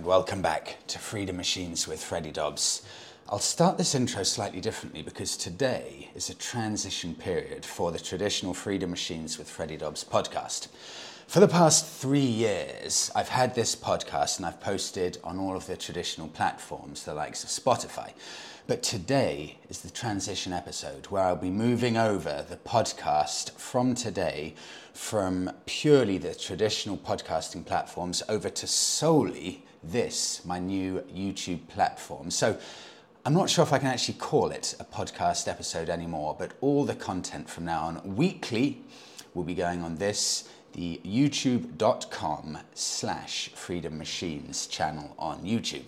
and welcome back to Freedom Machines with Freddie Dobbs. I'll start this intro slightly differently because today is a transition period for the traditional Freedom Machines with Freddie Dobbs podcast. For the past three years, I've had this podcast and I've posted on all of the traditional platforms, the likes of Spotify. But today is the transition episode where I'll be moving over the podcast from today from purely the traditional podcasting platforms over to solely this, my new YouTube platform. So I'm not sure if I can actually call it a podcast episode anymore, but all the content from now on weekly will be going on this the youtube.com slash freedom machines channel on YouTube.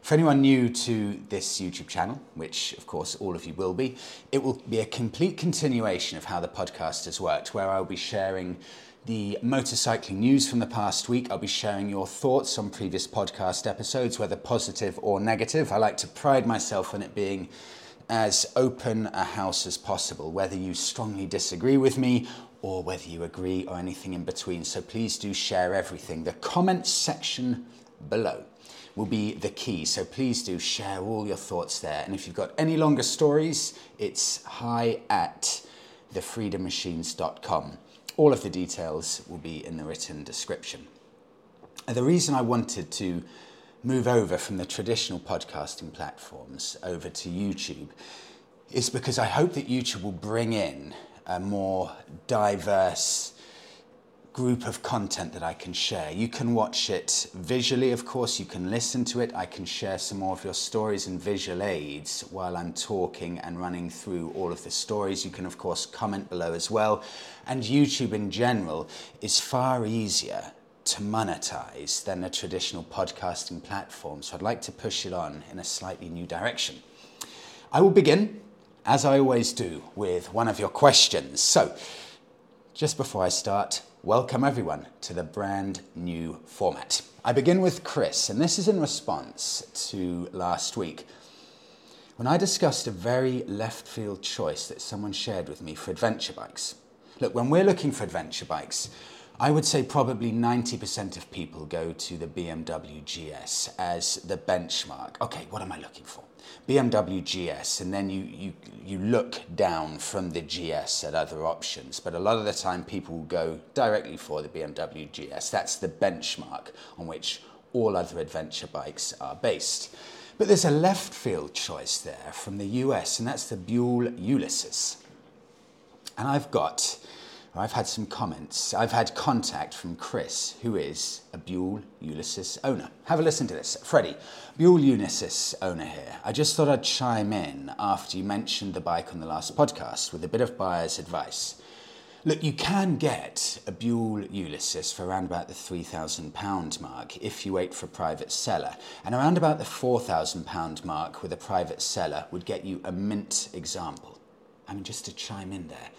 For anyone new to this YouTube channel, which of course all of you will be, it will be a complete continuation of how the podcast has worked, where I'll be sharing the motorcycling news from the past week. I'll be sharing your thoughts on previous podcast episodes, whether positive or negative. I like to pride myself on it being as open a house as possible, whether you strongly disagree with me or whether you agree or anything in between. So please do share everything. The comments section below will be the key. So please do share all your thoughts there. And if you've got any longer stories, it's hi at thefreedommachines.com. All of the details will be in the written description. The reason I wanted to move over from the traditional podcasting platforms over to YouTube is because I hope that YouTube will bring in a more diverse group of content that I can share. You can watch it visually, of course, you can listen to it. I can share some more of your stories and visual aids while I'm talking and running through all of the stories. You can, of course, comment below as well. And YouTube in general is far easier to monetize than a traditional podcasting platform. So I'd like to push it on in a slightly new direction. I will begin as I always do, with one of your questions. So, just before I start, welcome everyone to the brand new format. I begin with Chris, and this is in response to last week when I discussed a very left field choice that someone shared with me for adventure bikes. Look, when we're looking for adventure bikes, I would say probably 90% of people go to the BMW GS as the benchmark. Okay, what am I looking for? BMW GS, and then you, you, you look down from the GS at other options. But a lot of the time, people go directly for the BMW GS. That's the benchmark on which all other adventure bikes are based. But there's a left field choice there from the US, and that's the Buell Ulysses. And I've got I've had some comments. I've had contact from Chris, who is a Buell Ulysses owner. Have a listen to this. Freddie, Buell Ulysses owner here. I just thought I'd chime in after you mentioned the bike on the last podcast with a bit of buyer's advice. Look, you can get a Buell Ulysses for around about the £3,000 mark if you wait for a private seller. And around about the £4,000 mark with a private seller would get you a mint example. I mean, just to chime in there.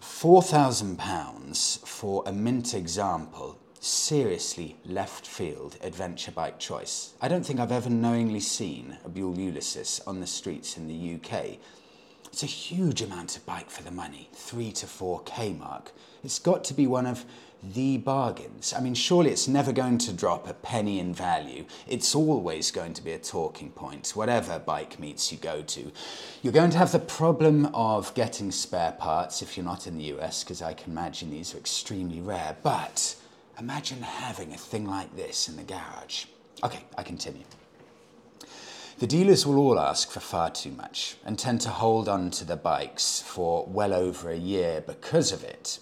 £4,000 for a mint example, seriously left field adventure bike choice. I don't think I've ever knowingly seen a Buell Ulysses on the streets in the UK. It's a huge amount of bike for the money, 3 to 4k mark. It's got to be one of the bargains. I mean, surely it's never going to drop a penny in value. It's always going to be a talking point, whatever bike meets you go to. You're going to have the problem of getting spare parts if you're not in the US, because I can imagine these are extremely rare. But imagine having a thing like this in the garage. Okay, I continue. The dealers will all ask for far too much and tend to hold on to the bikes for well over a year because of it.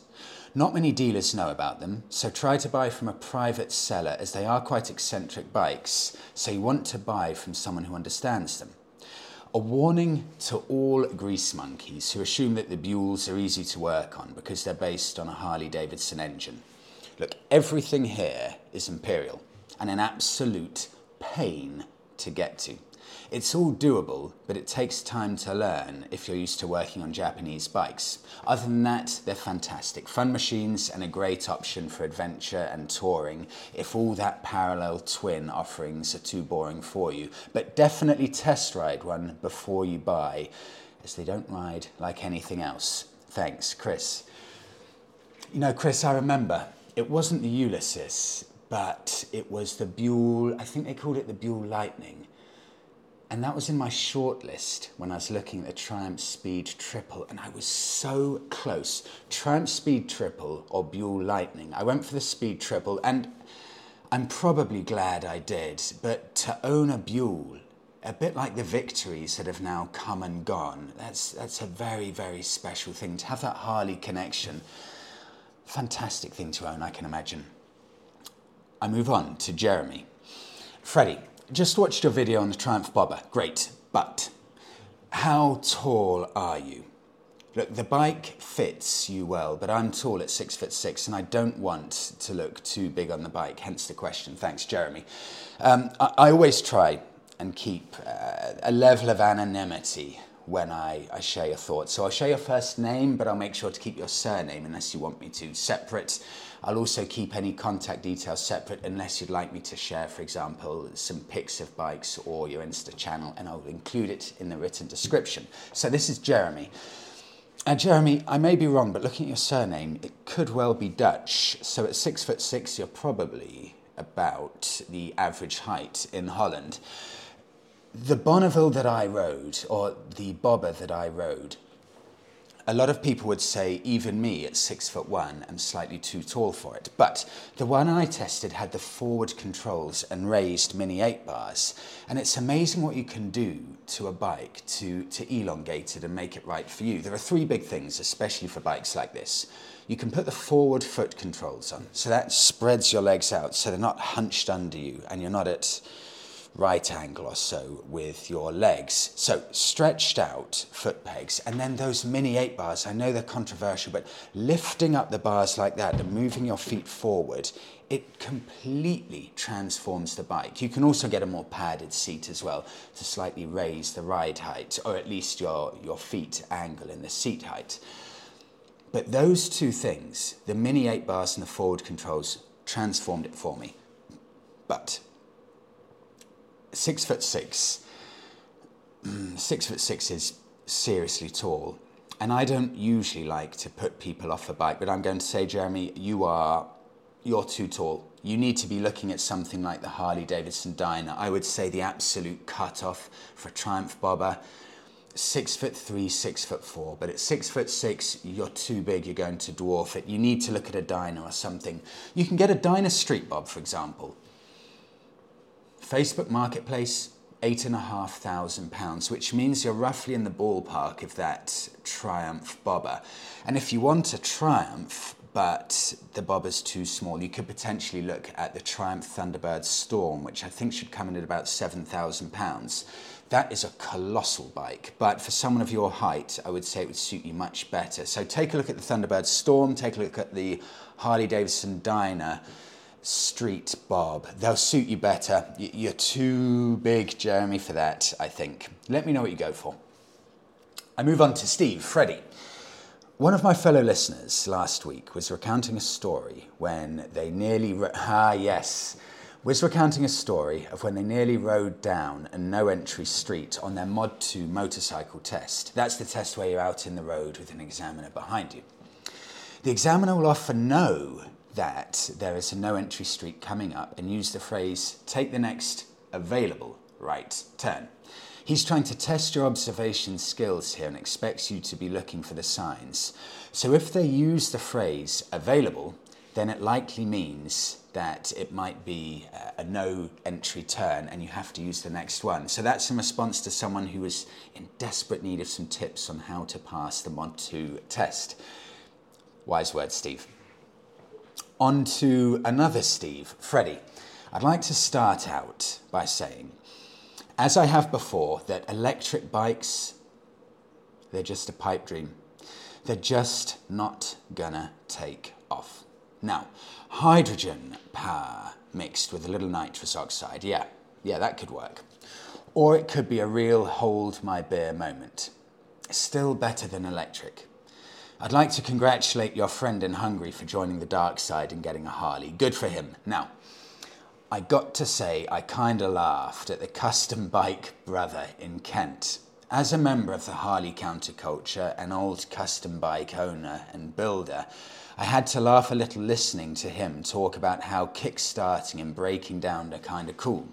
Not many dealers know about them, so try to buy from a private seller as they are quite eccentric bikes, so you want to buy from someone who understands them. A warning to all grease monkeys who assume that the Buells are easy to work on because they're based on a Harley Davidson engine. Look, everything here is imperial and an absolute pain to get to. It's all doable, but it takes time to learn if you're used to working on Japanese bikes. Other than that, they're fantastic. Fun machines and a great option for adventure and touring if all that parallel twin offerings are too boring for you. But definitely test ride one before you buy, as they don't ride like anything else. Thanks, Chris. You know, Chris, I remember it wasn't the Ulysses, but it was the Buell, I think they called it the Buell Lightning. And that was in my shortlist when I was looking at the Triumph Speed Triple, and I was so close. Triumph Speed Triple or Buell Lightning. I went for the Speed Triple, and I'm probably glad I did, but to own a Buell, a bit like the victories that have now come and gone, that's, that's a very, very special thing. To have that Harley connection, fantastic thing to own, I can imagine. I move on to Jeremy. Freddie, just watched your video on the Triumph Bobber. Great, but how tall are you? Look, the bike fits you well, but I'm tall at six foot six, and I don't want to look too big on the bike. Hence the question. Thanks, Jeremy. Um, I, I, always try and keep uh, a level of anonymity when I, I share your thoughts. So I'll share your first name, but I'll make sure to keep your surname unless you want me to separate. I'll also keep any contact details separate unless you'd like me to share, for example, some pics of bikes or your Insta channel, and I'll include it in the written description. So this is Jeremy. Uh, Jeremy, I may be wrong, but looking at your surname, it could well be Dutch. So at six foot six, you're probably about the average height in Holland. The Bonneville that I rode, or the Bobber that I rode, a lot of people would say, even me at six foot one, I'm slightly too tall for it. But the one I tested had the forward controls and raised mini ape bars. And it's amazing what you can do to a bike to, to elongate it and make it right for you. There are three big things, especially for bikes like this. You can put the forward foot controls on, so that spreads your legs out so they're not hunched under you and you're not at right angle or so with your legs. So stretched out foot pegs and then those mini ape bars. I know they're controversial, but lifting up the bars like that and moving your feet forward, it completely transforms the bike. You can also get a more padded seat as well to slightly raise the ride height or at least your, your feet angle in the seat height. But those two things, the mini ape bars and the forward controls, transformed it for me. But six foot six, mm, six foot six is seriously tall. And I don't usually like to put people off a bike, but I'm going to say, Jeremy, you are, you're too tall. You need to be looking at something like the Harley Davidson Dyna. I would say the absolute cutoff for Triumph Bobber, six foot three, six foot four. But at six foot six, you're too big, you're going to dwarf it. You need to look at a Dyna or something. You can get a Dyna Street Bob, for example. Facebook Marketplace, eight and a half thousand pounds, which means you're roughly in the ballpark of that Triumph bobber. And if you want a Triumph, but the bobber's too small, you could potentially look at the Triumph Thunderbird Storm, which I think should come in at about seven thousand pounds. That is a colossal bike, but for someone of your height, I would say it would suit you much better. So take a look at the Thunderbird Storm, take a look at the Harley Davidson Dyna street bob. They'll suit you better. You're too big, Jeremy, for that, I think. Let me know what you go for. I move on to Steve, Freddie. One of my fellow listeners last week was recounting a story when they nearly, ah, yes, was recounting a story of when they nearly rode down a no entry street on their Mod 2 motorcycle test. That's the test where you're out in the road with an examiner behind you. The examiner will often know that there is a no entry street coming up and use the phrase, take the next available right turn. He's trying to test your observation skills here and expects you to be looking for the signs. So if they use the phrase available, then it likely means that it might be uh, a no entry turn and you have to use the next one. So that's in response to someone who was in desperate need of some tips on how to pass the 2 test. Wise words, Steve on to another Steve, Freddie. I'd like to start out by saying, as I have before, that electric bikes, they're just a pipe dream. They're just not gonna take off. Now, hydrogen power mixed with a little nitrous oxide, yeah, yeah, that could work. Or it could be a real hold my beer moment. Still better than electric. I'd like to congratulate your friend in Hungary for joining the dark side and getting a Harley. Good for him. Now, I got to say, I kind of laughed at the custom bike brother in Kent. As a member of the Harley counterculture, an old custom bike owner and builder, I had to laugh a little listening to him talk about how kick-starting and breaking down are kind of cool.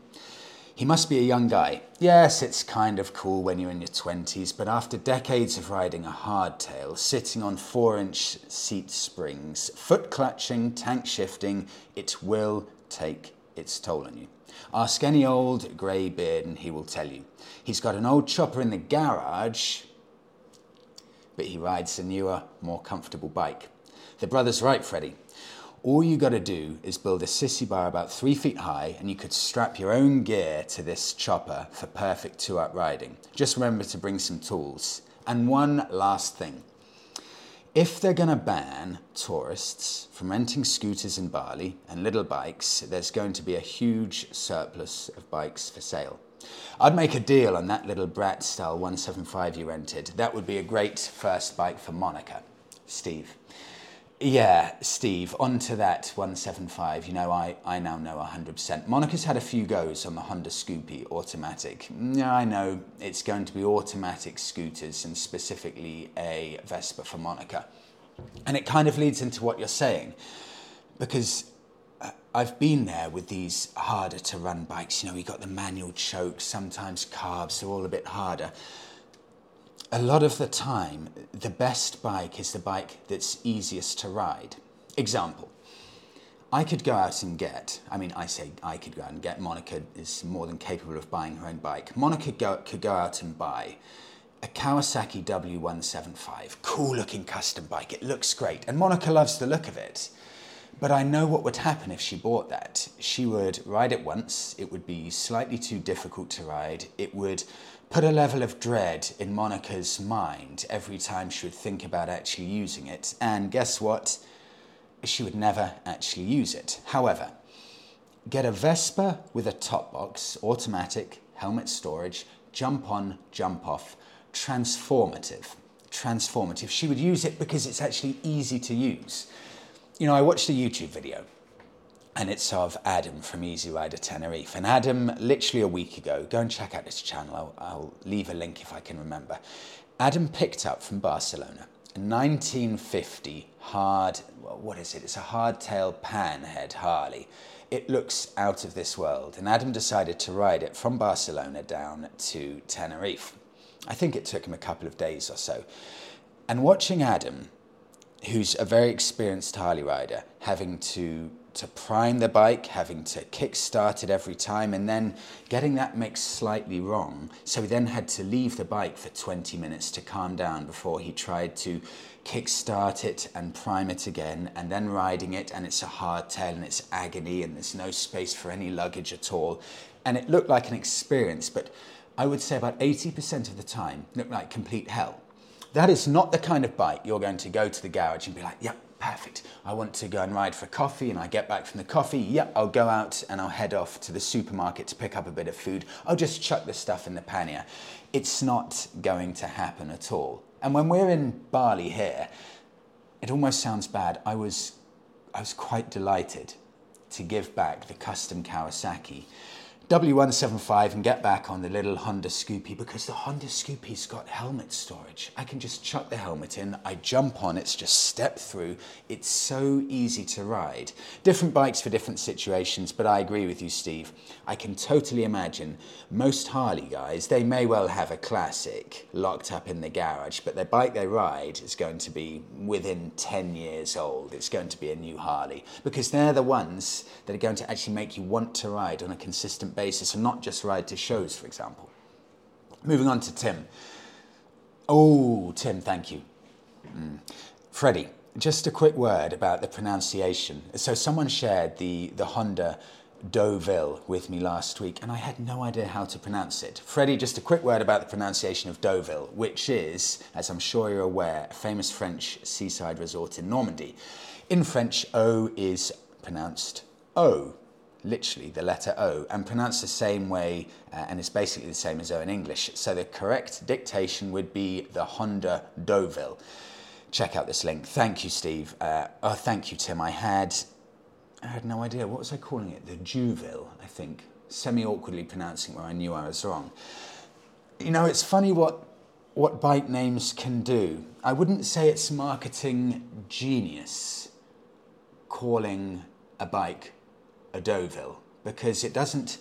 He must be a young guy. Yes, it's kind of cool when you're in your 20s, but after decades of riding a hardtail, sitting on 4 inch seat springs, foot clutching, tank shifting, it will take its toll on you. Ask any old grey beard and he will tell you. He's got an old chopper in the garage, but he rides a newer, more comfortable bike. The brother's right, Freddie. All you got to do is build a sissy bar about three feet high, and you could strap your own gear to this chopper for perfect two up riding. Just remember to bring some tools. And one last thing if they're going to ban tourists from renting scooters in Bali and little bikes, there's going to be a huge surplus of bikes for sale. I'd make a deal on that little brat style 175 you rented. That would be a great first bike for Monica. Steve. Yeah, Steve, on to that 175. You know, I, I now know 100%. Monica's had a few goes on the Honda Scoopy automatic. Yeah, I know it's going to be automatic scooters and specifically a Vespa for Monica. And it kind of leads into what you're saying because uh, I've been there with these harder to run bikes. You know, we got the manual choke, sometimes carbs, they're all a bit harder a lot of the time, the best bike is the bike that's easiest to ride. Example, I could go out and get, I mean, I say I could go out and get, Monica is more than capable of buying her own bike. Monica go, could go out and buy a Kawasaki W175, cool looking custom bike. It looks great. And Monica loves the look of it. But I know what would happen if she bought that. She would ride it once, it would be slightly too difficult to ride, it would put a level of dread in Monica's mind every time she would think about actually using it. And guess what? She would never actually use it. However, get a Vespa with a top box, automatic, helmet storage, jump on, jump off, transformative. Transformative. She would use it because it's actually easy to use. You know, I watched a YouTube video and it's of Adam from Easy Rider Tenerife. And Adam, literally a week ago, go and check out this channel. I'll, I'll leave a link if I can remember. Adam picked up from Barcelona a 1950 hard, what is it? It's a hardtail panhead Harley. It looks out of this world, and Adam decided to ride it from Barcelona down to Tenerife. I think it took him a couple of days or so. And watching Adam, who's a very experienced Harley rider, having to to prime the bike, having to kick start it every time, and then getting that mix slightly wrong. So he then had to leave the bike for 20 minutes to calm down before he tried to kick start it and prime it again, and then riding it, and it's a hardtail and it's agony, and there's no space for any luggage at all. And it looked like an experience, but I would say about 80% of the time looked like complete hell. That is not the kind of bike you're going to go to the garage and be like, yep, perfect. I want to go and ride for coffee and I get back from the coffee. Yep, I'll go out and I'll head off to the supermarket to pick up a bit of food. I'll just chuck the stuff in the pannier. It's not going to happen at all. And when we're in Bali here, it almost sounds bad. I was, I was quite delighted to give back the custom Kawasaki W175 and get back on the little Honda Scoopy because the Honda Scoopy's got helmet storage. I can just chuck the helmet in, I jump on, it's just step through. It's so easy to ride. Different bikes for different situations, but I agree with you, Steve. I can totally imagine most Harley guys, they may well have a classic locked up in the garage, but their bike they ride is going to be within 10 years old. It's going to be a new Harley because they're the ones that are going to actually make you want to ride on a consistent basis basis and not just ride to shows, for example. Moving on to Tim. Oh, Tim, thank you. Mm. Freddie, just a quick word about the pronunciation. So, someone shared the, the Honda Deauville with me last week, and I had no idea how to pronounce it. Freddie, just a quick word about the pronunciation of Deauville, which is, as I'm sure you're aware, a famous French seaside resort in Normandy. In French, O is pronounced O literally the letter O, and pronounced the same way, uh, and it's basically the same as O in English. So the correct dictation would be the Honda Deauville. Check out this link. Thank you, Steve. Uh, oh, thank you, Tim. I had, I had no idea. What was I calling it? The Juville, I think. Semi awkwardly pronouncing where I knew I was wrong. You know, it's funny what what bike names can do. I wouldn't say it's marketing genius calling a bike a Deauville because it doesn't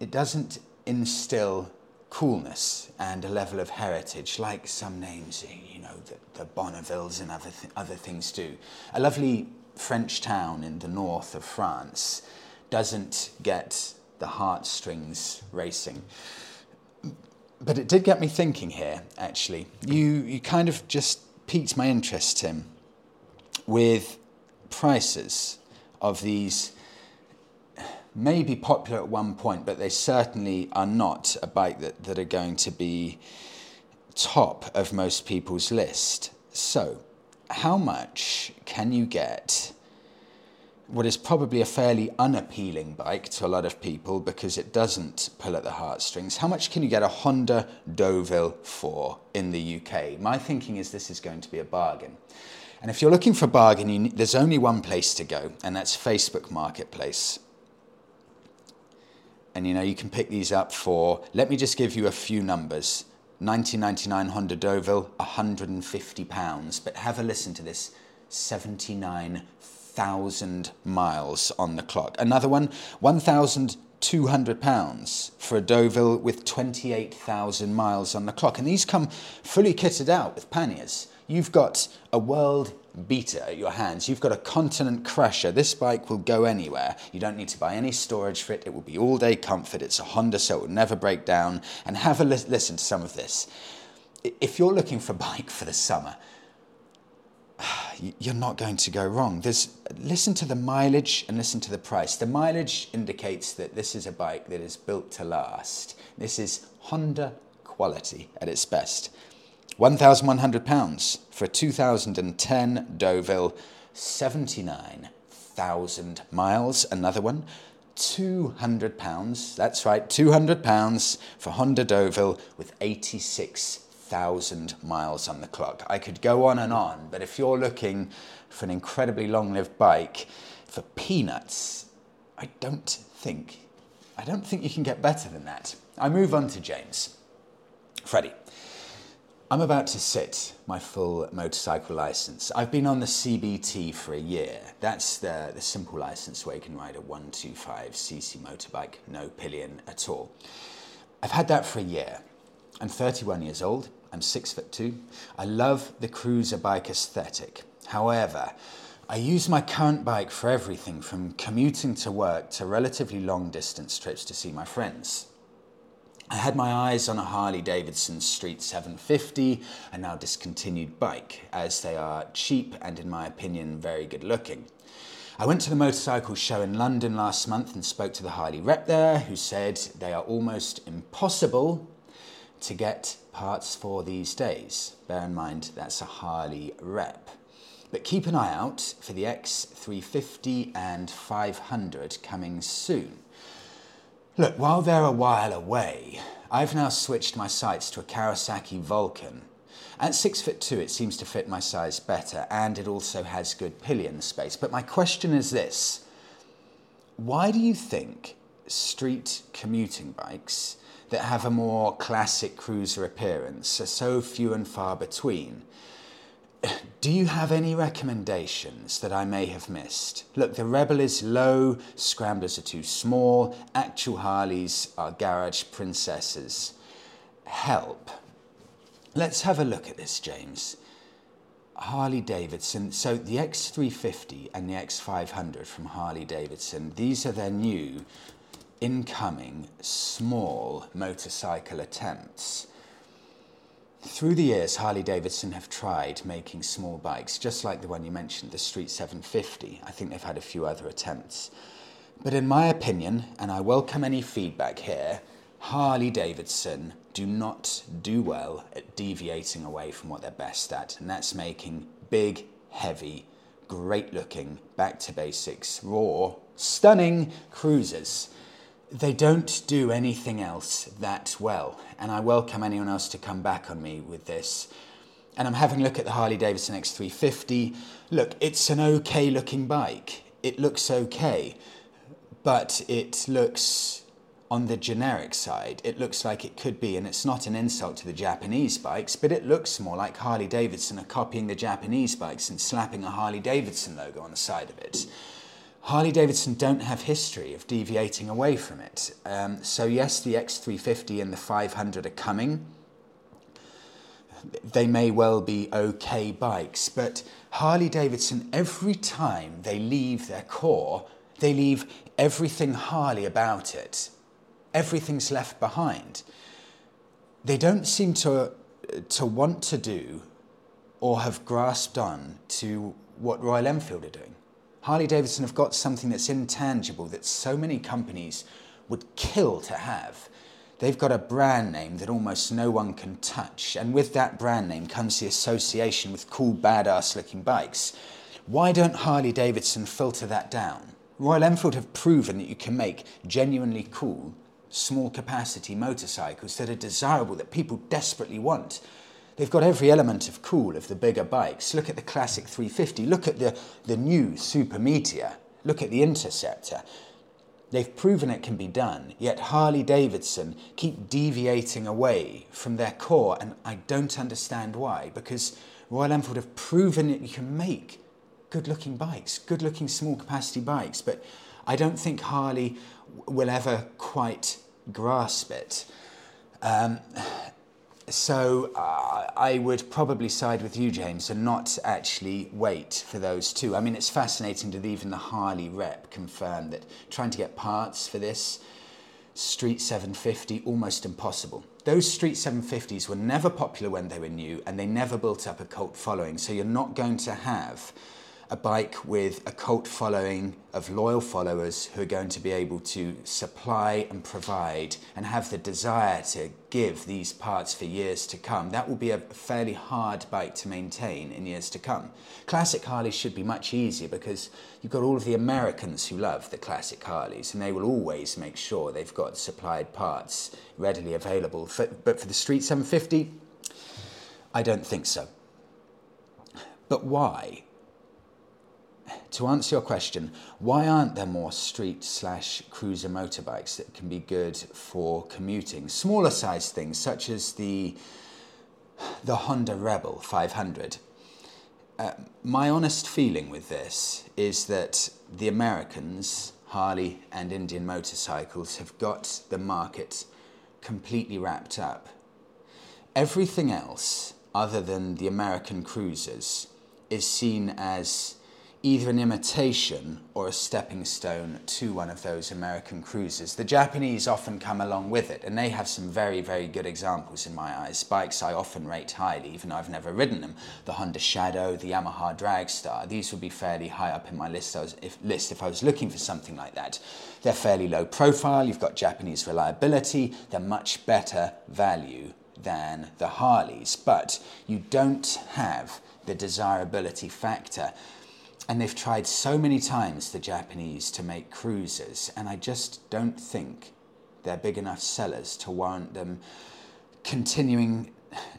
it doesn't instill coolness and a level of heritage like some names you know the, the Bonnevilles and other th- other things do. A lovely French town in the north of France doesn't get the heartstrings racing. But it did get me thinking here, actually. You, you kind of just piqued my interest, Tim, with prices of these maybe popular at one point, but they certainly are not a bike that, that are going to be top of most people's list. So, how much can you get what is probably a fairly unappealing bike to a lot of people because it doesn't pull at the heartstrings. How much can you get a Honda Deauville for in the UK? My thinking is this is going to be a bargain. And if you're looking for bargain, there's only one place to go, and that's Facebook Marketplace. And you know, you can pick these up for, let me just give you a few numbers 1999 Honda Deauville, £150. But have a listen to this 79 thousand miles on the clock. Another one, one thousand two hundred pounds for a Deauville with twenty-eight thousand miles on the clock, and these come fully kitted out with panniers. You've got a world beater at your hands. You've got a continent crusher. This bike will go anywhere. You don't need to buy any storage for it. It will be all day comfort. It's a Honda, so it will never break down. And have a li- listen to some of this. If you're looking for a bike for the summer, you're not going to go wrong. There's, listen to the mileage and listen to the price. The mileage indicates that this is a bike that is built to last. This is Honda quality at its best. £1,100 for a 2010 Deauville, 79,000 miles. Another one, £200. That's right, £200 for Honda Deauville with 86 thousand miles on the clock. I could go on and on, but if you're looking for an incredibly long-lived bike for peanuts, I don't think I don't think you can get better than that. I move on to James. Freddie. I'm about to sit my full motorcycle license. I've been on the CBT for a year. That's the, the simple license where you can ride a 125cc motorbike, no pillion at all. I've had that for a year. I'm 31 years old. I'm six foot two. I love the cruiser bike aesthetic. However, I use my current bike for everything from commuting to work to relatively long distance trips to see my friends. I had my eyes on a Harley Davidson Street 750, a now discontinued bike, as they are cheap and, in my opinion, very good looking. I went to the motorcycle show in London last month and spoke to the Harley rep there, who said they are almost impossible to get parts for these days. Bear in mind that's a Harley rep. But keep an eye out for the X350 and 500 coming soon. Look, while they're a while away, I've now switched my sights to a Kawasaki Vulcan. At six foot two, it seems to fit my size better, and it also has good pillion space. But my question is this why do you think street commuting bikes that have a more classic cruiser appearance are so few and far between. Do you have any recommendations that I may have missed? Look, the Rebel is low, Scramblers are too small, actual Harleys are garage princesses. Help. Let's have a look at this, James. Harley Davidson, so the X350 and the X500 from Harley Davidson, these are their new incoming small motorcycle attempts. Through the years, Harley Davidson have tried making small bikes, just like the one you mentioned, the Street 750. I think they've had a few other attempts. But in my opinion, and I welcome any feedback here, Harley Davidson do not do well at deviating away from what they're best at, and that's making big, heavy, great looking, back to basics, raw, stunning cruisers they don't do anything else that well. And I welcome anyone else to come back on me with this. And I'm having a look at the Harley Davidson X350. Look, it's an okay looking bike. It looks okay, but it looks on the generic side, it looks like it could be, and it's not an insult to the Japanese bikes, but it looks more like Harley Davidson are copying the Japanese bikes and slapping a Harley Davidson logo on the side of it. Harley Davidson don't have history of deviating away from it. Um, so, yes, the X350 and the 500 are coming. They may well be okay bikes, but Harley Davidson, every time they leave their core, they leave everything Harley about it everything's left behind. They don't seem to, to want to do or have grasped on to what Royal Enfield are doing. Harley Davidson have got something that's intangible that so many companies would kill to have. They've got a brand name that almost no one can touch, and with that brand name comes the association with cool, badass looking bikes. Why don't Harley Davidson filter that down? Royal Enfield have proven that you can make genuinely cool, small capacity motorcycles that are desirable, that people desperately want. They've got every element of cool of the bigger bikes. Look at the classic 350, look at the, the new Super Meteor, look at the Interceptor. They've proven it can be done, yet Harley Davidson keep deviating away from their core, and I don't understand why, because Royal Enfield have proven that you can make good looking bikes, good looking small capacity bikes, but I don't think Harley will ever quite grasp it. Um, so uh, I would probably side with you, James, and not actually wait for those two. I mean, it's fascinating that even the Harley rep confirmed that trying to get parts for this Street 750 almost impossible. Those Street 750s were never popular when they were new, and they never built up a cult following. So you're not going to have a bike with a cult following of loyal followers who are going to be able to supply and provide and have the desire to give these parts for years to come. That will be a fairly hard bike to maintain in years to come. Classic Harleys should be much easier because you've got all of the Americans who love the classic Harleys and they will always make sure they've got supplied parts readily available. But for the Street 750, I don't think so. But why? To answer your question, why aren't there more street slash cruiser motorbikes that can be good for commuting? Smaller size things such as the the Honda Rebel 500. Uh, my honest feeling with this is that the Americans, Harley and Indian motorcycles, have got the market completely wrapped up. Everything else, other than the American cruisers, is seen as either an imitation or a stepping stone to one of those American cruisers. The Japanese often come along with it, and they have some very, very good examples in my eyes. Bikes I often rate highly, even though I've never ridden them. The Honda Shadow, the Yamaha Dragstar, these would be fairly high up in my list, if, list if I was looking for something like that. They're fairly low profile, you've got Japanese reliability, they're much better value than the Harleys, but you don't have the desirability factor. And they've tried so many times, the Japanese, to make cruisers, and I just don't think they're big enough sellers to warrant them continuing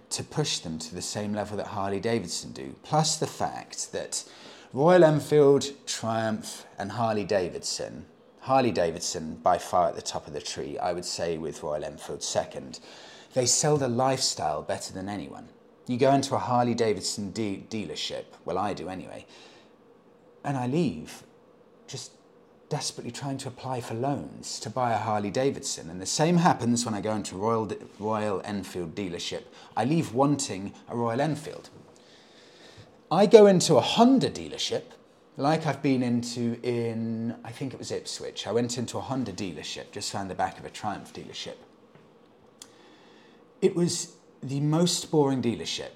to push them to the same level that Harley Davidson do. Plus the fact that Royal Enfield, Triumph, and Harley Davidson, Harley Davidson by far at the top of the tree, I would say with Royal Enfield second, they sell the lifestyle better than anyone. You go into a Harley Davidson de- dealership, well, I do anyway, and I leave just desperately trying to apply for loans to buy a Harley Davidson. And the same happens when I go into Royal, Royal Enfield dealership. I leave wanting a Royal Enfield. I go into a Honda dealership, like I've been into in, I think it was Ipswich. I went into a Honda dealership, just found the back of a Triumph dealership. It was the most boring dealership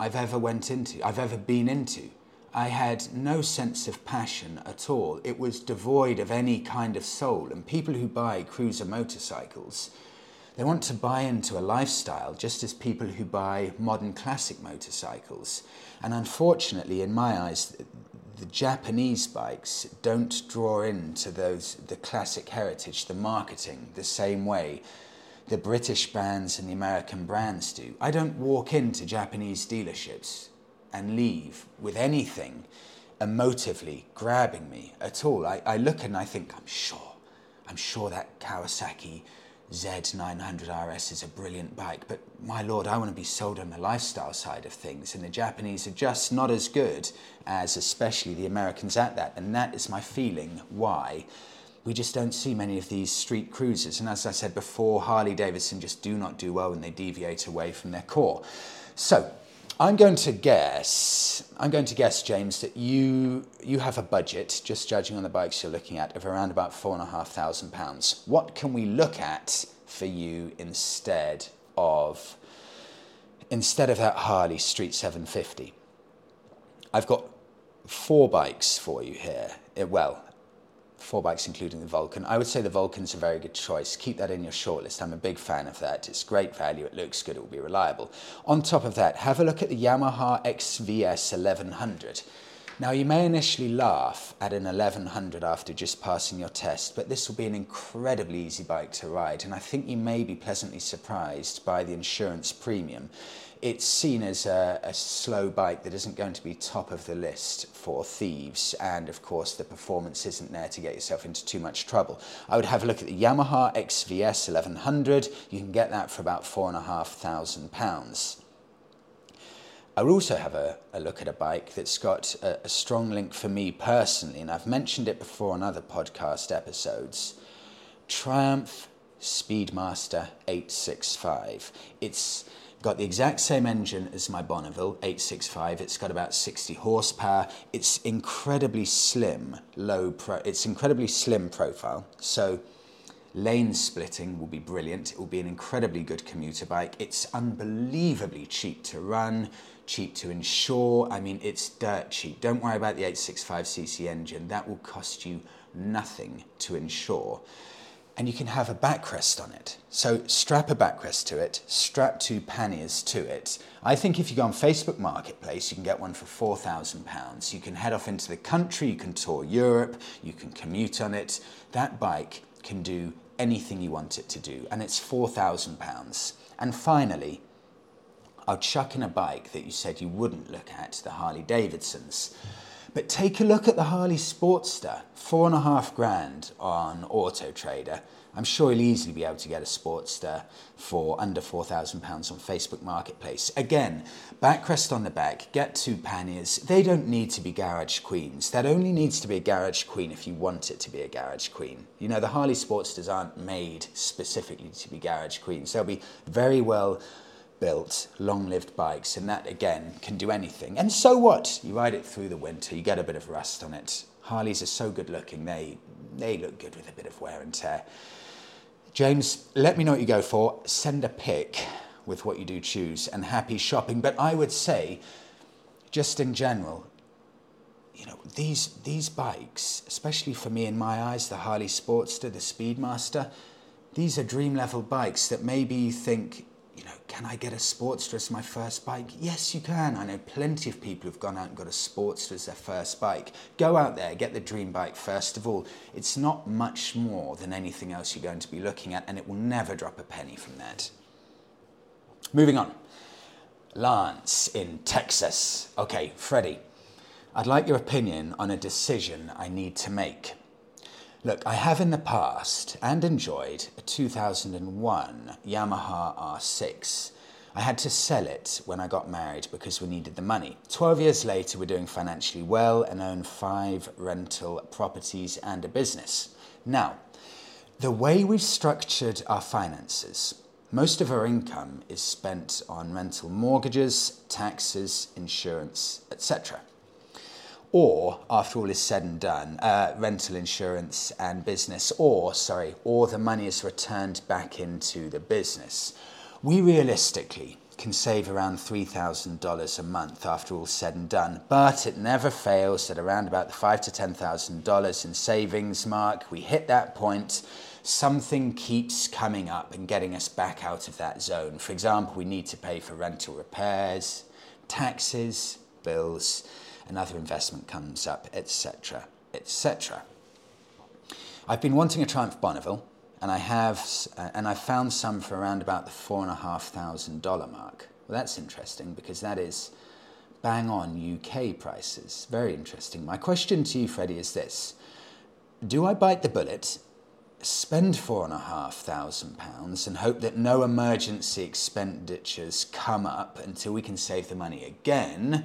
I've ever went into, I've ever been into. I had no sense of passion at all. It was devoid of any kind of soul. And people who buy cruiser motorcycles, they want to buy into a lifestyle just as people who buy modern classic motorcycles. And unfortunately, in my eyes, the Japanese bikes don't draw into those the classic heritage, the marketing, the same way the British brands and the American brands do. I don't walk into Japanese dealerships and leave with anything emotively grabbing me at all. I, I look and I think, I'm sure, I'm sure that Kawasaki Z900 RS is a brilliant bike, but my lord, I want to be sold on the lifestyle side of things, and the Japanese are just not as good as, especially the Americans, at that. And that is my feeling why we just don't see many of these street cruisers. And as I said before, Harley Davidson just do not do well when they deviate away from their core. So I'm going to guess, I'm going to guess, James, that you you have a budget, just judging on the bikes you're looking at, of around about four and a half thousand pounds. What can we look at for you instead of instead of that Harley Street 750? I've got four bikes for you here. It, well, four bikes, including the Vulcan. I would say the Vulcan's a very good choice. Keep that in your shortlist. I'm a big fan of that. It's great value, it looks good, it will be reliable. On top of that, have a look at the Yamaha XVS 1100. Now, you may initially laugh at an 1100 after just passing your test, but this will be an incredibly easy bike to ride, and I think you may be pleasantly surprised by the insurance premium it's seen as a, a, slow bike that isn't going to be top of the list for thieves, and of course, the performance isn't there to get yourself into too much trouble. I would have a look at the Yamaha XVS 1100. You can get that for about four and a half thousand pounds. I would also have a, a, look at a bike that's got a, a strong link for me personally, and I've mentioned it before on other podcast episodes. Triumph Speedmaster 865. It's Got the exact same engine as my Bonneville 865. It's got about 60 horsepower. It's incredibly slim, low pro. It's incredibly slim profile. So lane splitting will be brilliant. It will be an incredibly good commuter bike. It's unbelievably cheap to run, cheap to insure. I mean, it's dirt cheap. Don't worry about the 865cc engine. That will cost you nothing to insure and you can have a backrest on it. So strap a backrest to it, strap two panniers to it. I think if you go on Facebook Marketplace, you can get one for £4,000. You can head off into the country, you can tour Europe, you can commute on it. That bike can do anything you want it to do, and it's £4,000. And finally, I'll chuck in a bike that you said you wouldn't look at, the Harley Davidsons. But take a look at the Harley Sportster, four and a half grand on Auto Trader. I'm sure you'll easily be able to get a Sportster for under £4,000 on Facebook Marketplace. Again, backrest on the back, get two panniers. They don't need to be garage queens. That only needs to be a garage queen if you want it to be a garage queen. You know, the Harley Sportsters aren't made specifically to be garage queens. They'll be very well built, long lived bikes, and that again can do anything. And so what? You ride it through the winter, you get a bit of rust on it. Harleys are so good looking, they, they look good with a bit of wear and tear. James, let me know what you go for. Send a pic with what you do choose and happy shopping. But I would say, just in general, you know, these, these bikes, especially for me in my eyes, the Harley Sportster, the Speedmaster, these are dream level bikes that maybe you think you know, can I get a Sportster as my first bike? Yes, you can. I know plenty of people who've gone out and got a Sportster as their first bike. Go out there, get the dream bike first of all. It's not much more than anything else you're going to be looking at, and it will never drop a penny from that. Moving on. Lance in Texas. Okay, Freddie, I'd like your opinion on a decision I need to make. Look, I have in the past and enjoyed a 2001 Yamaha R6. I had to sell it when I got married because we needed the money. 12 years later, we're doing financially well and own five rental properties and a business. Now, the way we've structured our finances, most of our income is spent on rental mortgages, taxes, insurance, etc or after all is said and done, uh, rental insurance and business, or sorry, or the money is returned back into the business. We realistically can save around $3,000 a month after all said and done, but it never fails at around about the five to $10,000 in savings mark. We hit that point, something keeps coming up and getting us back out of that zone. For example, we need to pay for rental repairs, taxes, bills another investment comes up, etc., etc. I've been wanting a Triumph Bonneville, and I have, uh, and I found some for around about the four and a half thousand dollar mark. Well, that's interesting because that is bang on UK prices. Very interesting. My question to you, Freddie, is this: Do I bite the bullet spend four and a half thousand pounds and hope that no emergency expenditures come up until we can save the money again,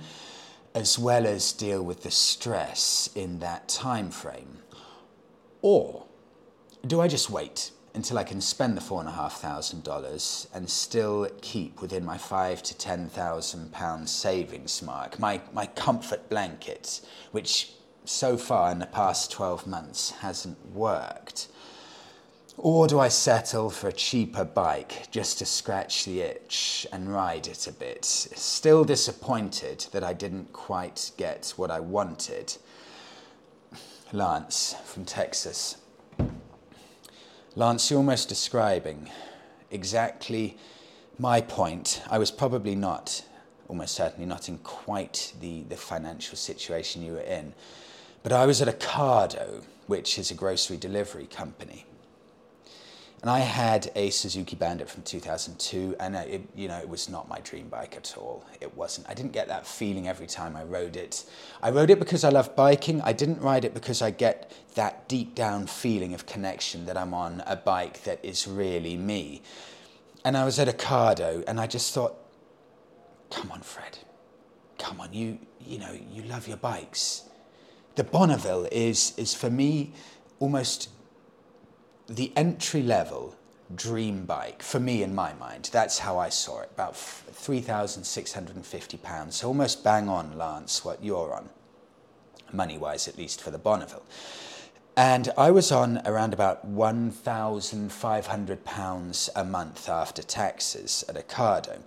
as well as deal with the stress in that time frame? Or do I just wait until I can spend the four and a half thousand dollars and still keep within my five to ten thousand pound savings mark, my, my comfort blanket, which so far in the past 12 months hasn't worked? Or do I settle for a cheaper bike just to scratch the itch and ride it a bit? Still disappointed that I didn't quite get what I wanted. Lance from Texas. Lance, you're almost describing exactly my point. I was probably not, almost certainly not in quite the, the financial situation you were in, but I was at Ocado, which is a grocery delivery company. And I had a Suzuki Bandit from 2002, and it, you know, it was not my dream bike at all. It wasn't. I didn't get that feeling every time I rode it. I rode it because I love biking. I didn't ride it because I get that deep down feeling of connection that I'm on a bike that is really me. And I was at Ocado, and I just thought, come on, Fred, come on, you, you know, you love your bikes. The Bonneville is, is for me almost the entry level dream bike for me in my mind that's how i saw it about 3650 pounds. So almost bang on lance what you're on money wise at least for the bonneville. And i was on around about 1500 pounds a month after taxes at Ocado.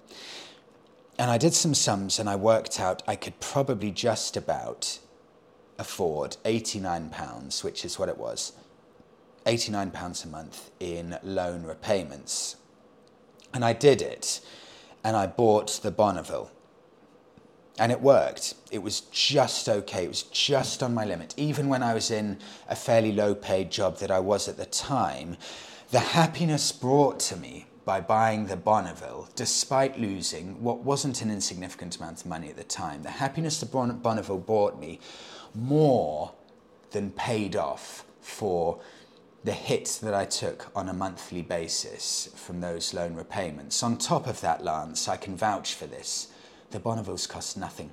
And i did some sums and i worked out i could probably just about afford 89 pounds which is what it was £89 a month in loan repayments. And I did it, and I bought the Bonneville. And it worked. It was just okay. It was just on my limit. Even when I was in a fairly low paid job that I was at the time, the happiness brought to me by buying the Bonneville, despite losing what wasn't an insignificant amount of money at the time, the happiness the Bonneville brought me more than paid off for the hit that I took on a monthly basis from those loan repayments. On top of that, Lance, I can vouch for this. The Bonnevilles cost nothing.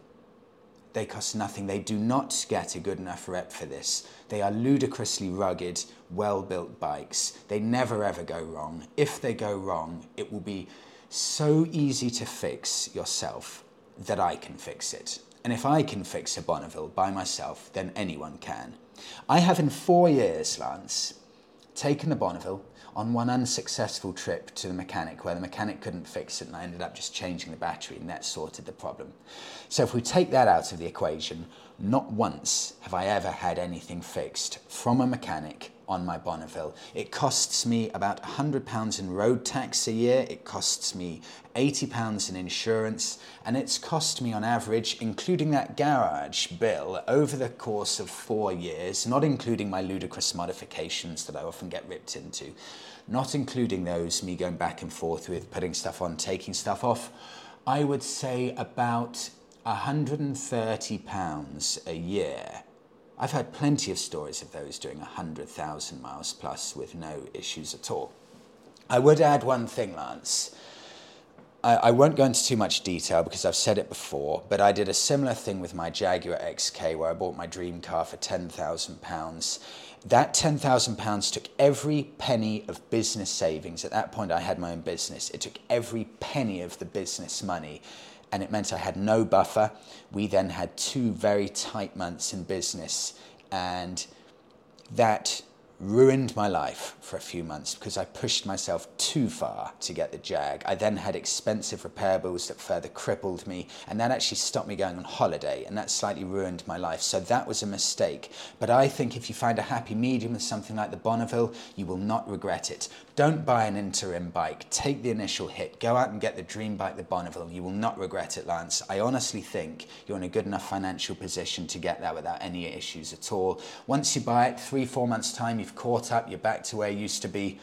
They cost nothing. They do not get a good enough rep for this. They are ludicrously rugged, well built bikes. They never ever go wrong. If they go wrong, it will be so easy to fix yourself that I can fix it. And if I can fix a Bonneville by myself, then anyone can. I have in four years, Lance, taken the Bonneville on one unsuccessful trip to the mechanic where the mechanic couldn't fix it and I ended up just changing the battery and that sorted the problem. So if we take that out of the equation, not once have I ever had anything fixed from a mechanic on my Bonneville. It costs me about £100 in road tax a year, it costs me £80 in insurance, and it's cost me on average, including that garage bill, over the course of four years, not including my ludicrous modifications that I often get ripped into, not including those, me going back and forth with putting stuff on, taking stuff off, I would say about £130 a year I've had plenty of stories of those doing 100,000 miles plus with no issues at all. I would add one thing, Lance. I, I, won't go into too much detail because I've said it before, but I did a similar thing with my Jaguar XK where I bought my dream car for £10,000. That £10,000 took every penny of business savings. At that point, I had my own business. It took every penny of the business money and it meant I had no buffer. We then had two very tight months in business, and that ruined my life for a few months because I pushed myself too far to get the Jag. I then had expensive repair bills that further crippled me, and that actually stopped me going on holiday, and that slightly ruined my life. So that was a mistake. But I think if you find a happy medium with something like the Bonneville, you will not regret it. Don't buy an interim bike. Take the initial hit. Go out and get the dream bike, the Bonneville. You will not regret it, Lance. I honestly think you're in a good enough financial position to get that without any issues at all. Once you buy it, three, four months' time, you've caught up, you're back to where you used to be.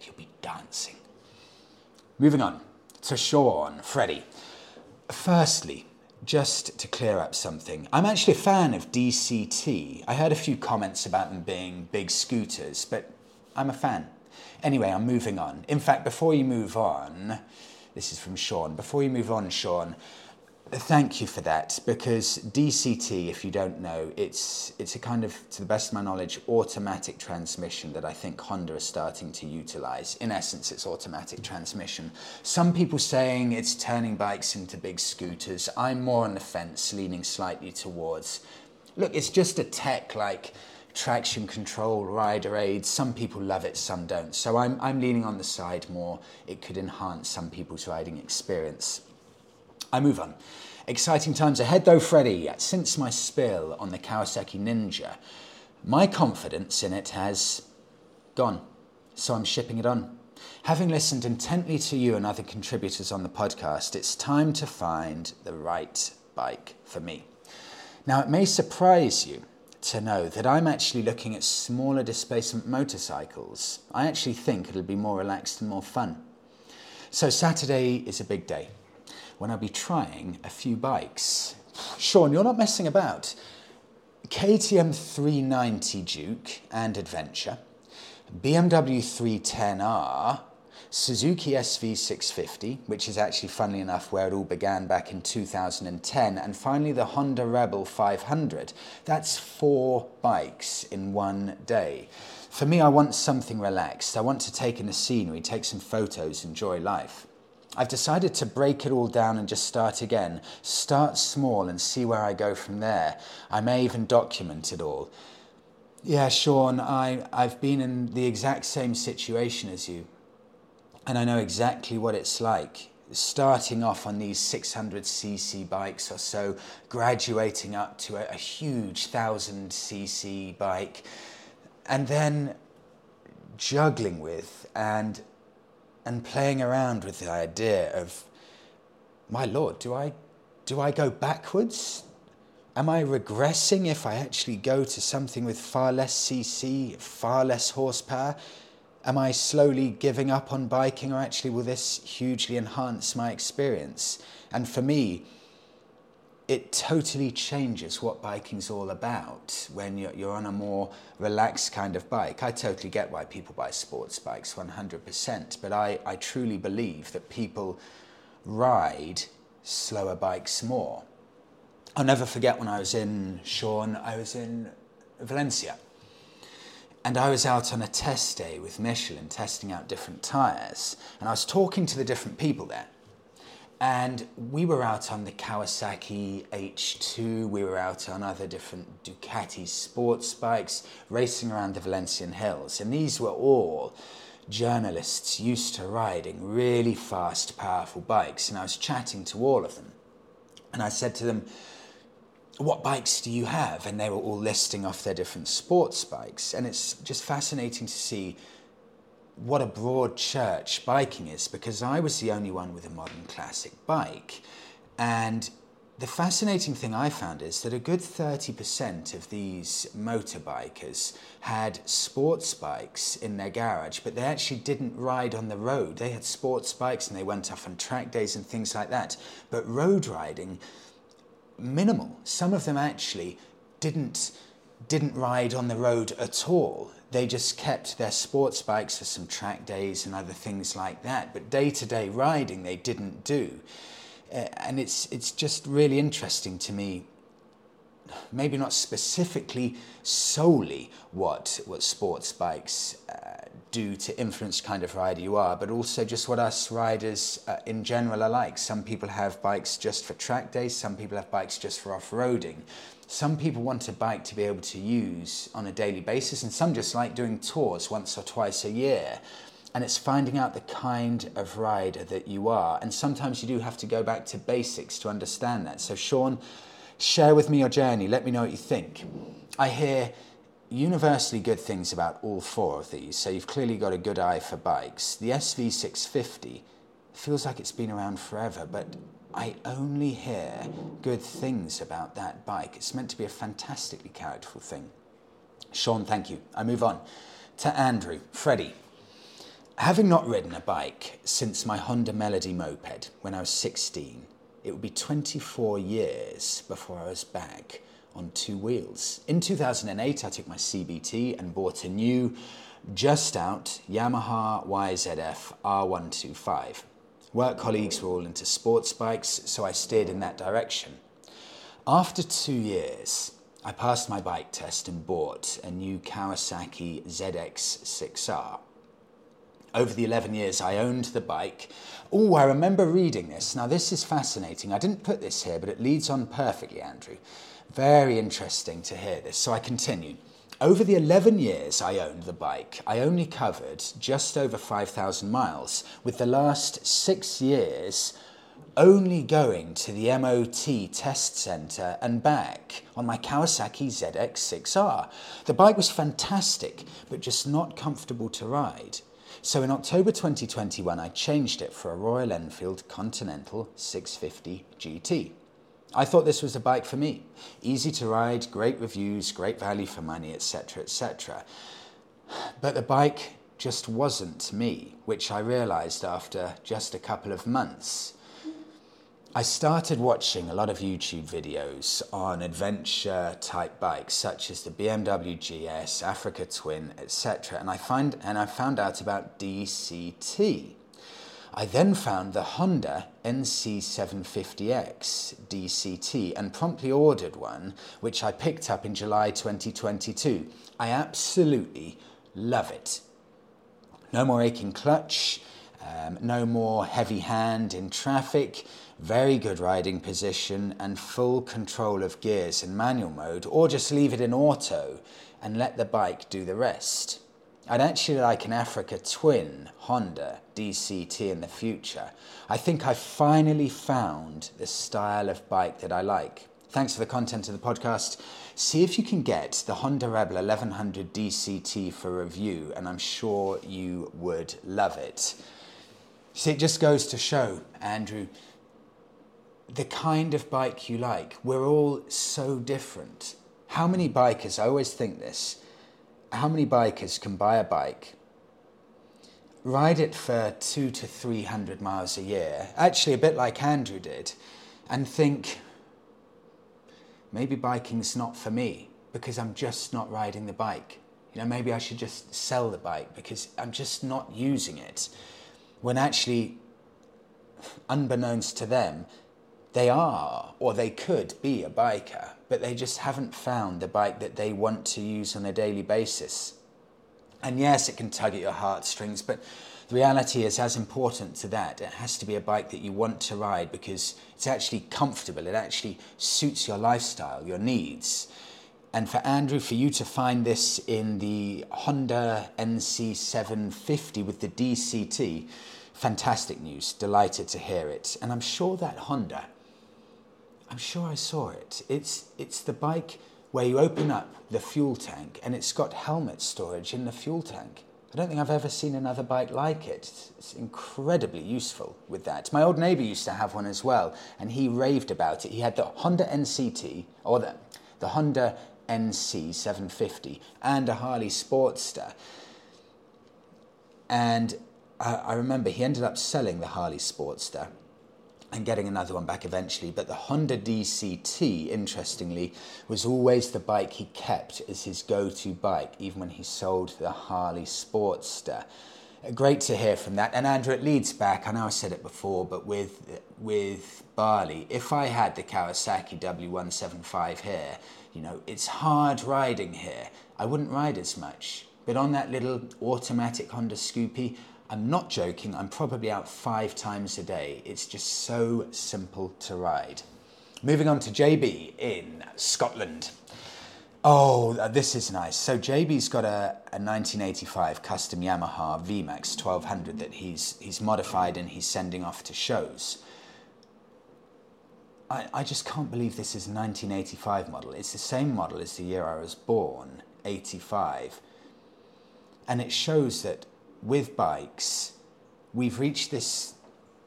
You'll be dancing. Moving on to Sean, Freddie. Firstly, just to clear up something, I'm actually a fan of DCT. I heard a few comments about them being big scooters, but I'm a fan. Anyway, I'm moving on. In fact, before you move on, this is from Sean. Before you move on, Sean, Thank you for that, because DCT, if you don't know, it's it's a kind of, to the best of my knowledge, automatic transmission that I think Honda is starting to utilize. In essence, it's automatic transmission. Some people saying it's turning bikes into big scooters. I'm more on the fence, leaning slightly towards. Look, it's just a tech like traction control, rider aids. Some people love it, some don't. So I'm I'm leaning on the side more. It could enhance some people's riding experience. I move on. Exciting times ahead though, Freddie. Since my spill on the Kawasaki Ninja, my confidence in it has gone. So I'm shipping it on. Having listened intently to you and other contributors on the podcast, it's time to find the right bike for me. Now, it may surprise you to know that I'm actually looking at smaller displacement motorcycles. I actually think it'll be more relaxed and more fun. So, Saturday is a big day when I'll be trying a few bikes. Sean, you're not messing about. KTM 390 Duke and Adventure, BMW 310R, Suzuki SV650, which is actually, funnily enough, where it all began back in 2010, and finally the Honda Rebel 500. That's four bikes in one day. For me, I want something relaxed. I want to take in the scenery, take some photos, enjoy life. I've decided to break it all down and just start again. Start small and see where I go from there. I may even document it all. Yeah, Sean, I, I've been in the exact same situation as you. And I know exactly what it's like. Starting off on these 600cc bikes or so, graduating up to a, a huge 1000cc bike, and then juggling with and and playing around with the idea of, my Lord, do I, do I go backwards? Am I regressing if I actually go to something with far less CC, far less horsepower? Am I slowly giving up on biking, or actually will this hugely enhance my experience? And for me, it totally changes what biking's all about when you're, you're, on a more relaxed kind of bike. I totally get why people buy sports bikes 100%, but I, I truly believe that people ride slower bikes more. I'll never forget when I was in Sean, I was in Valencia. And I was out on a test day with Michelin testing out different tyres. And I was talking to the different people there. And we were out on the Kawasaki H2, we were out on other different Ducati sports bikes, racing around the Valencian hills. And these were all journalists used to riding really fast, powerful bikes. And I was chatting to all of them. And I said to them, what bikes do you have? And they were all listing off their different sports bikes. And it's just fascinating to see what a broad church biking is because I was the only one with a modern classic bike. And the fascinating thing I found is that a good 30% of these motorbikers had sports bikes in their garage, but they actually didn't ride on the road. They had sports bikes and they went off on track days and things like that. But road riding, minimal. Some of them actually didn't didn't ride on the road at all they just kept their sports bikes for some track days and other things like that. But day to day riding, they didn't do. Uh, and it's, it's just really interesting to me maybe not specifically solely what what sports bikes uh, do to influence kind of rider you are, but also just what us riders uh, in general are like. Some people have bikes just for track days, some people have bikes just for off roading. Some people want a bike to be able to use on a daily basis, and some just like doing tours once or twice a year. And it's finding out the kind of rider that you are. And sometimes you do have to go back to basics to understand that. So, Sean, share with me your journey. Let me know what you think. I hear universally good things about all four of these, so you've clearly got a good eye for bikes. The SV650 feels like it's been around forever, but I only hear good things about that bike. It's meant to be a fantastically characterful thing. Sean, thank you. I move on to Andrew. Freddie. Having not ridden a bike since my Honda Melody moped when I was 16, it would be 24 years before I was back on two wheels. In 2008, I took my CBT and bought a new just out Yamaha YZF R125. Work colleagues were all into sports bikes, so I steered in that direction. After two years, I passed my bike test and bought a new Kawasaki ZX6R. Over the 11 years I owned the bike, oh, I remember reading this. Now, this is fascinating. I didn't put this here, but it leads on perfectly, Andrew. Very interesting to hear this. So I continue. Over the 11 years I owned the bike, I only covered just over 5,000 miles, with the last six years only going to the MOT test centre and back on my Kawasaki ZX6R. The bike was fantastic, but just not comfortable to ride. So in October 2021, I changed it for a Royal Enfield Continental 650 GT. I thought this was a bike for me. Easy to ride, great reviews, great value for money, etc., etc. But the bike just wasn't me, which I realized after just a couple of months. I started watching a lot of YouTube videos on adventure type bikes such as the BMW GS, Africa Twin, etc. and I find and I found out about DCT. I then found the Honda NC750X DCT and promptly ordered one, which I picked up in July 2022. I absolutely love it. No more aching clutch, um, no more heavy hand in traffic, very good riding position, and full control of gears in manual mode, or just leave it in auto and let the bike do the rest. I'd actually like an Africa Twin Honda DCT in the future. I think I finally found the style of bike that I like. Thanks for the content of the podcast. See if you can get the Honda Rebel 1100 DCT for review, and I'm sure you would love it. See, it just goes to show, Andrew, the kind of bike you like. We're all so different. How many bikers, I always think this, how many bikers can buy a bike, ride it for two to three hundred miles a year, actually a bit like Andrew did, and think, maybe biking's not for me because I'm just not riding the bike. You know, maybe I should just sell the bike because I'm just not using it. When actually, unbeknownst to them, they are or they could be a biker, but they just haven't found the bike that they want to use on a daily basis. And yes, it can tug at your heartstrings, but the reality is, as important to that, it has to be a bike that you want to ride because it's actually comfortable, it actually suits your lifestyle, your needs. And for Andrew, for you to find this in the Honda NC750 with the DCT, fantastic news. Delighted to hear it. And I'm sure that Honda I'm sure I saw it. It's, it's the bike where you open up the fuel tank and it's got helmet storage in the fuel tank. I don't think I've ever seen another bike like it. It's incredibly useful with that. My old neighbour used to have one as well, and he raved about it. He had the Honda NCT, or the, the Honda NC 750, and a Harley Sportster. And I, I remember he ended up selling the Harley Sportster and getting another one back eventually. But the Honda DCT, interestingly, was always the bike he kept as his go to bike, even when he sold the Harley Sportster. Great to hear from that. And Andrew, it leads back, I know I said it before, but with, with Bali, if I had the Kawasaki W175 here, you know, it's hard riding here. I wouldn't ride as much. But on that little automatic Honda Scoopy, I'm not joking, I'm probably out five times a day. It's just so simple to ride. Moving on to JB in Scotland. Oh, uh, this is nice. So JB's got a, a 1985 custom Yamaha VMAX 1200 that he's, he's modified and he's sending off to shows. I, I just can't believe this is a 1985 model. It's the same model as the year I was born, 85. And it shows that with bikes, we've reached this,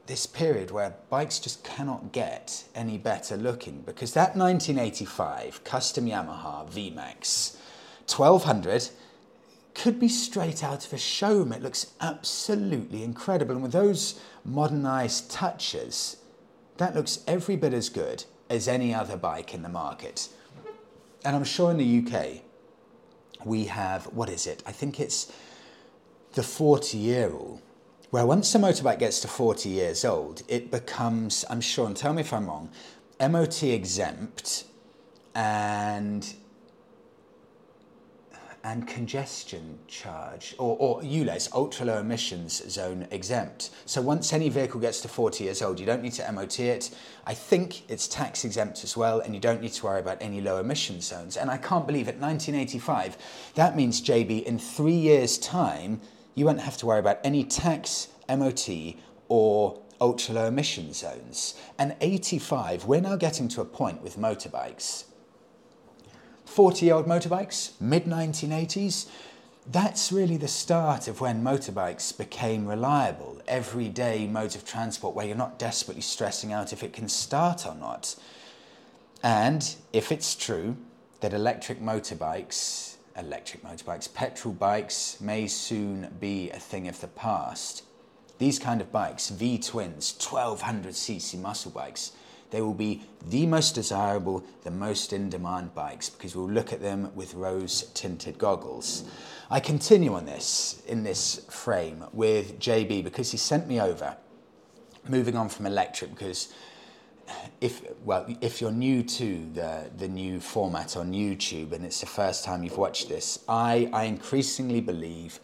this period where bikes just cannot get any better looking because that 1985 custom Yamaha VMAX 1200 could be straight out of a showroom. It looks absolutely incredible. And with those modernized touches, that looks every bit as good as any other bike in the market. And I'm sure in the UK, we have, what is it? I think it's the 40 year rule, where once a motorbike gets to 40 years old, it becomes, I'm sure, and tell me if I'm wrong, MOT exempt and and congestion charge, or, or ultra low emissions zone exempt. So once any vehicle gets to 40 years old, you don't need to MOT it. I think it's tax exempt as well, and you don't need to worry about any low emission zones. And I can't believe at 1985, that means, JB, in three years' time, you won't have to worry about any tax, MOT, or ultra low emission zones. And 85, we're now getting to a point with motorbikes 40 year old motorbikes, mid 1980s, that's really the start of when motorbikes became reliable, everyday modes of transport where you're not desperately stressing out if it can start or not. And if it's true that electric motorbikes, electric motorbikes, petrol bikes may soon be a thing of the past, these kind of bikes, V twins, 1200cc muscle bikes, they will be the most desirable, the most in demand bikes because we'll look at them with rose tinted goggles. I continue on this in this frame with JB because he sent me over. Moving on from electric because if well if you're new to the the new format on YouTube and it's the first time you've watched this, I I increasingly believe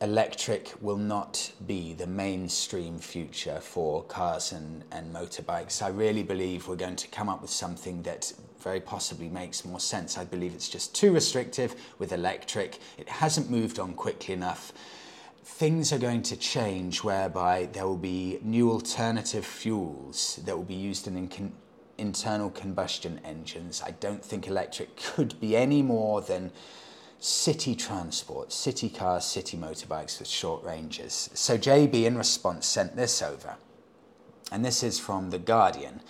electric will not be the mainstream future for cars and, and motorbikes. I really believe we're going to come up with something that very possibly makes more sense. I believe it's just too restrictive with electric. It hasn't moved on quickly enough. Things are going to change whereby there will be new alternative fuels that will be used in, in internal combustion engines. I don't think electric could be any more than city transport, city cars, city motorbikes with short ranges. So JB, in response, sent this over. And this is from The Guardian.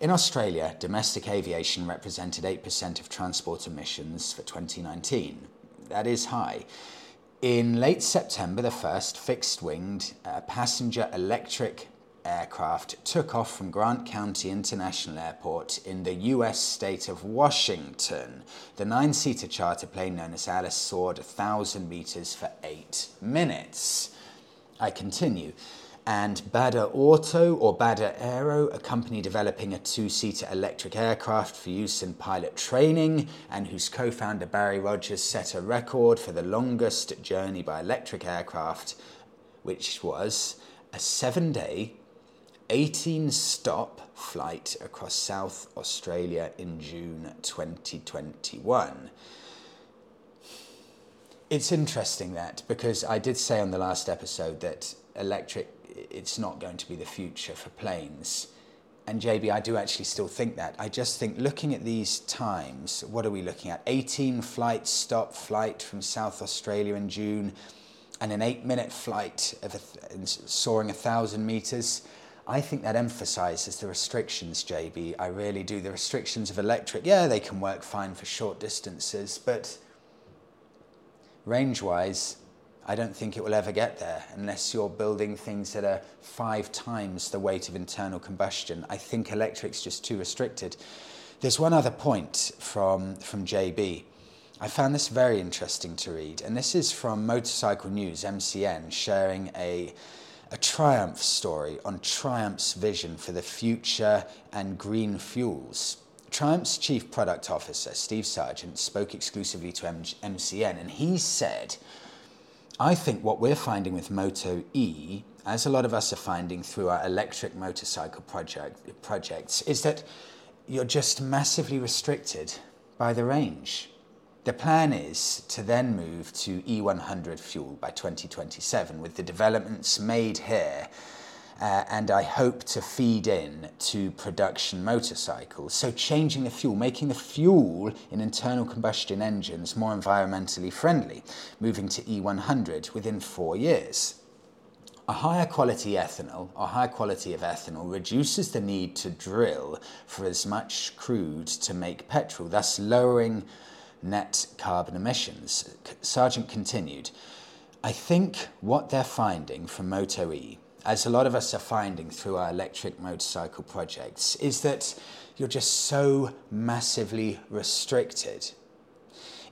In Australia, domestic aviation represented 8% of transport emissions for 2019. That is high. In late September, the first fixed winged uh, passenger electric aircraft took off from Grant County International Airport in the US state of Washington. The nine seater charter plane known as Alice soared 1,000 meters for eight minutes. I continue. And Bada Auto or Bada Aero, a company developing a two seater electric aircraft for use in pilot training, and whose co founder Barry Rogers set a record for the longest journey by electric aircraft, which was a seven day, 18 stop flight across South Australia in June 2021. It's interesting that because I did say on the last episode that electric it's not going to be the future for planes. And JB, I do actually still think that. I just think looking at these times, what are we looking at? 18 flight stop flight from South Australia in June and an eight minute flight of a, soaring a thousand meters. I think that emphasizes the restrictions, JB. I really do. The restrictions of electric, yeah, they can work fine for short distances, but range wise, I don't think it will ever get there unless you're building things that are five times the weight of internal combustion. I think electric's just too restricted. There's one other point from, from JB. I found this very interesting to read, and this is from Motorcycle News, MCN, sharing a a Triumph story on Triumph's vision for the future and green fuels. Triumph's chief product officer, Steve Sargent, spoke exclusively to MCN and he said, I think what we're finding with Moto E, as a lot of us are finding through our electric motorcycle project, projects, is that you're just massively restricted by the range. The plan is to then move to E100 fuel by 2027 with the developments made here. Uh, and I hope to feed in to production motorcycles. So, changing the fuel, making the fuel in internal combustion engines more environmentally friendly, moving to E100 within four years. A higher quality ethanol, or higher quality of ethanol, reduces the need to drill for as much crude to make petrol, thus lowering net carbon emissions. Sargent continued, I think what they're finding from Moto E, as a lot of us are finding through our electric motorcycle projects, is that you're just so massively restricted.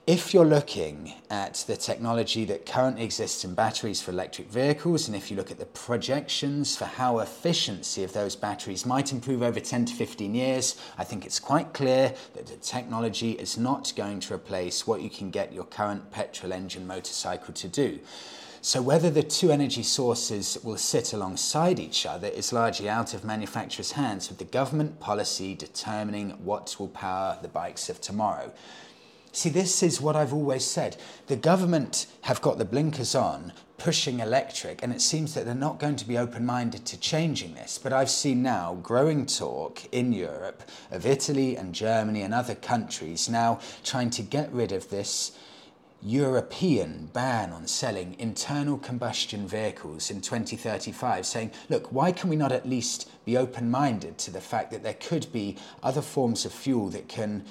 if you're looking at the technology that currently exists in batteries for electric vehicles, and if you look at the projections for how efficiency of those batteries might improve over 10 to 15 years, I think it's quite clear that the technology is not going to replace what you can get your current petrol engine motorcycle to do. So whether the two energy sources will sit alongside each other is largely out of manufacturers' hands with the government policy determining what will power the bikes of tomorrow. See, this is what I've always said. The government have got the blinkers on, pushing electric, and it seems that they're not going to be open minded to changing this. But I've seen now growing talk in Europe of Italy and Germany and other countries now trying to get rid of this European ban on selling internal combustion vehicles in 2035, saying, look, why can we not at least be open minded to the fact that there could be other forms of fuel that can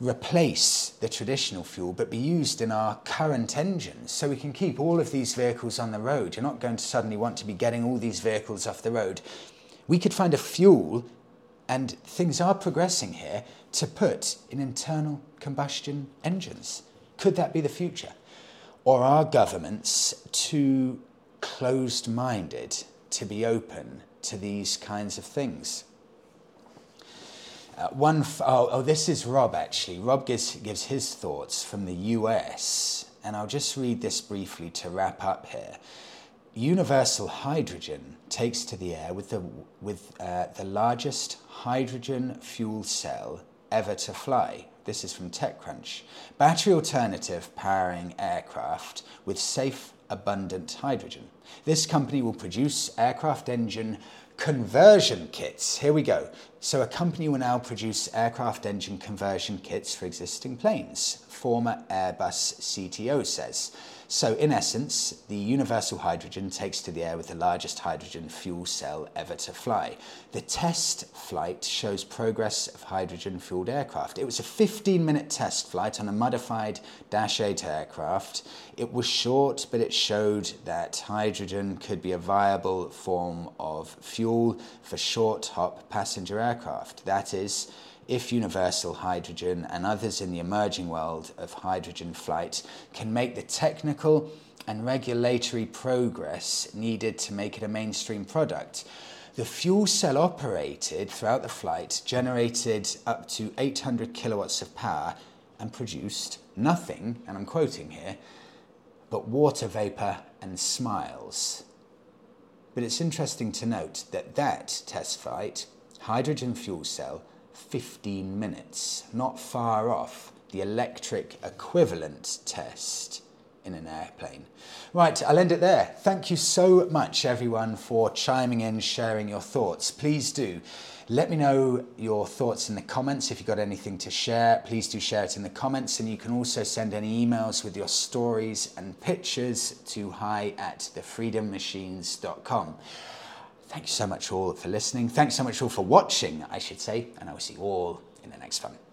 replace the traditional fuel but be used in our current engines so we can keep all of these vehicles on the road. You're not going to suddenly want to be getting all these vehicles off the road. We could find a fuel, and things are progressing here, to put in internal combustion engines. Could that be the future? Or are governments too closed minded to be open to these kinds of things? Uh, one, f- oh, oh, this is Rob actually. Rob gives, gives his thoughts from the US, and I'll just read this briefly to wrap up here. Universal Hydrogen takes to the air with the, with, uh, the largest hydrogen fuel cell ever to fly. This is from TechCrunch. Battery alternative powering aircraft with safe, abundant hydrogen. This company will produce aircraft engine conversion kits. Here we go. So, a company will now produce aircraft engine conversion kits for existing planes, former Airbus CTO says. So, in essence, the universal hydrogen takes to the air with the largest hydrogen fuel cell ever to fly. The test flight shows progress of hydrogen fueled aircraft. It was a 15 minute test flight on a modified Dash 8 aircraft. It was short, but it showed that hydrogen could be a viable form of fuel for short hop passenger aircraft. That is, if universal hydrogen and others in the emerging world of hydrogen flight can make the technical and regulatory progress needed to make it a mainstream product. The fuel cell operated throughout the flight generated up to 800 kilowatts of power and produced nothing, and I'm quoting here, but water vapour and smiles. But it's interesting to note that that test flight, hydrogen fuel cell, 15 minutes, not far off the electric equivalent test in an airplane. Right, I'll end it there. Thank you so much, everyone, for chiming in, sharing your thoughts. Please do. Let me know your thoughts in the comments. If you've got anything to share, please do share it in the comments. And you can also send any emails with your stories and pictures to hi at thefreedommachines.com. Thank you so much all for listening. Thanks so much all for watching, I should say. And I will see you all in the next one.